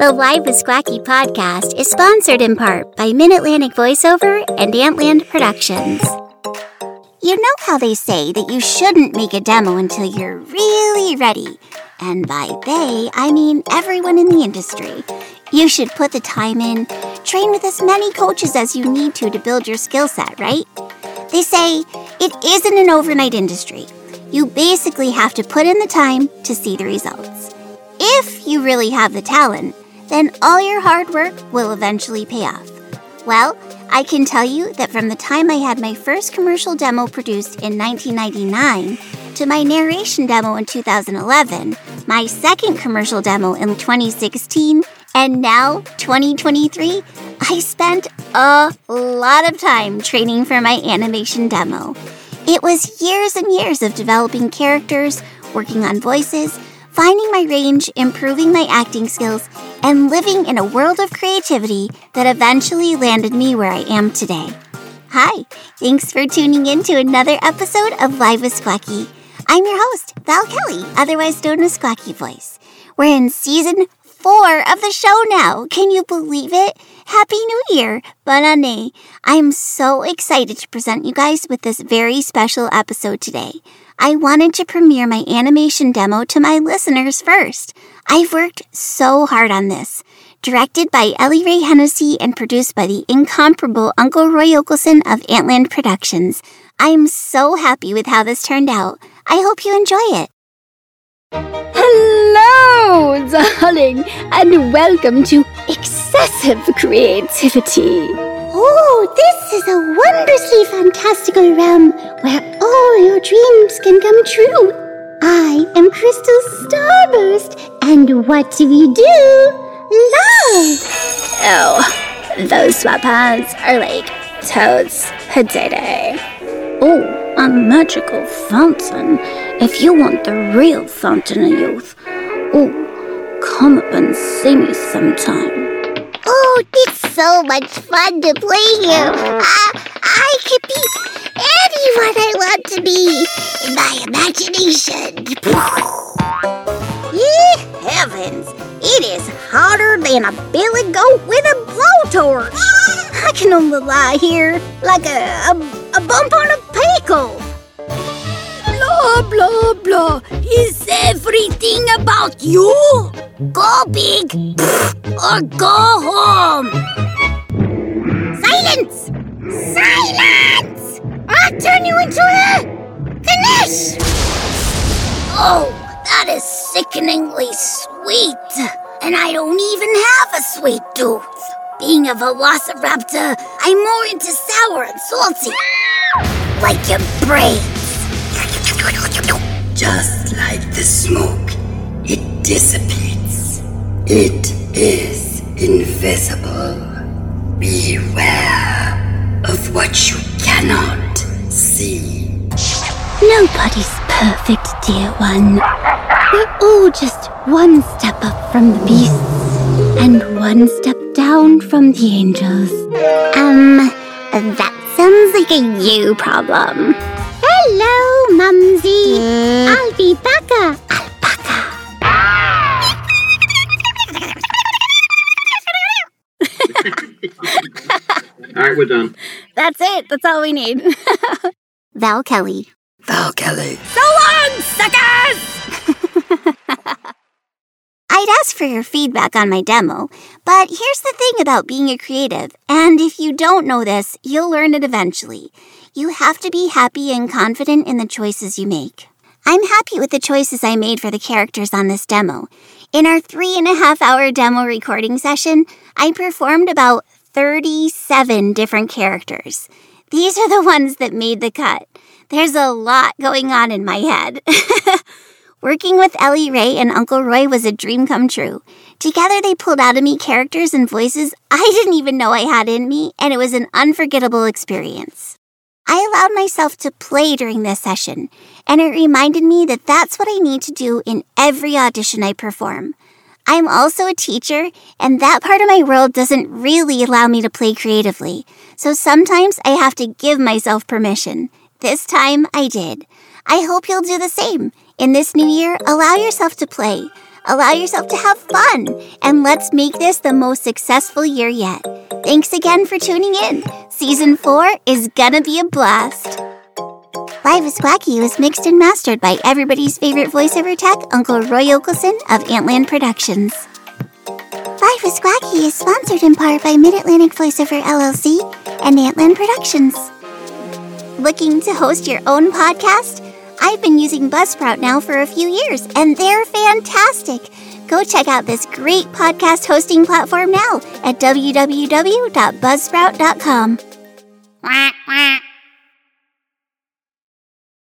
The Live with Squacky podcast is sponsored in part by Mid Atlantic Voiceover and Antland Productions. You know how they say that you shouldn't make a demo until you're really ready. And by they, I mean everyone in the industry. You should put the time in, train with as many coaches as you need to to build your skill set, right? They say it isn't an overnight industry. You basically have to put in the time to see the results. If you really have the talent, then all your hard work will eventually pay off. Well, I can tell you that from the time I had my first commercial demo produced in 1999 to my narration demo in 2011, my second commercial demo in 2016, and now 2023, I spent a lot of time training for my animation demo. It was years and years of developing characters, working on voices, finding my range, improving my acting skills, and living in a world of creativity that eventually landed me where I am today. Hi, thanks for tuning in to another episode of Live with Squacky. I'm your host, Val Kelly, otherwise known as Squacky Voice. We're in season four of the show now. Can you believe it? Happy New Year! Bonne année! I'm so excited to present you guys with this very special episode today. I wanted to premiere my animation demo to my listeners first. I've worked so hard on this. Directed by Ellie Ray Hennessy and produced by the incomparable Uncle Roy Yokelson of Antland Productions. I'm so happy with how this turned out. I hope you enjoy it. Hello, darling, and welcome to Excessive Creativity. Oh, this is a wondrously fantastical realm where all your dreams can come true. I am Crystal Starburst, and what do we do? Love! Oh, those sweatpants are like toads day. Oh, a magical fountain. If you want the real fountain of youth, oh, come up and see me sometime. So much fun to play here. Uh, I could be anyone I want to be in my imagination. Ye heavens! It is hotter than a billy goat with a blowtorch. I can only lie here like a, a, a bump on a pickle. Blah, blah, blah. Is everything about you? Go big or go home. Sickeningly sweet. And I don't even have a sweet tooth. Being a velociraptor, I'm more into sour and salty. Like your brains. Just like the smoke, it dissipates. It is invisible. Beware of what you cannot see. Nobody's perfect, dear one. We're all just one step up from the beasts and one step down from the angels. Um, that sounds like a you problem. Hello, Mumsy. Hmm? I'll be Baka. Alpaca. Uh, uh. all right, we're done. That's it. That's all we need. Val Kelly. Val Kelly. I'd ask for your feedback on my demo, but here's the thing about being a creative, and if you don't know this, you'll learn it eventually. You have to be happy and confident in the choices you make. I'm happy with the choices I made for the characters on this demo. In our three and a half hour demo recording session, I performed about 37 different characters. These are the ones that made the cut. There's a lot going on in my head. Working with Ellie Ray and Uncle Roy was a dream come true. Together, they pulled out of me characters and voices I didn't even know I had in me, and it was an unforgettable experience. I allowed myself to play during this session, and it reminded me that that's what I need to do in every audition I perform. I'm also a teacher, and that part of my world doesn't really allow me to play creatively, so sometimes I have to give myself permission. This time I did. I hope you'll do the same. In this new year, allow yourself to play. Allow yourself to have fun, and let's make this the most successful year yet. Thanks again for tuning in. Season 4 is gonna be a blast. Live with Squacky was mixed and mastered by everybody's favorite voiceover tech, Uncle Roy Yokelson of Antland Productions. Life is Wacky is sponsored in part by Mid Atlantic Voiceover LLC and Antland Productions. Looking to host your own podcast? I've been using Buzzsprout now for a few years, and they're fantastic. Go check out this great podcast hosting platform now at www.buzzsprout.com.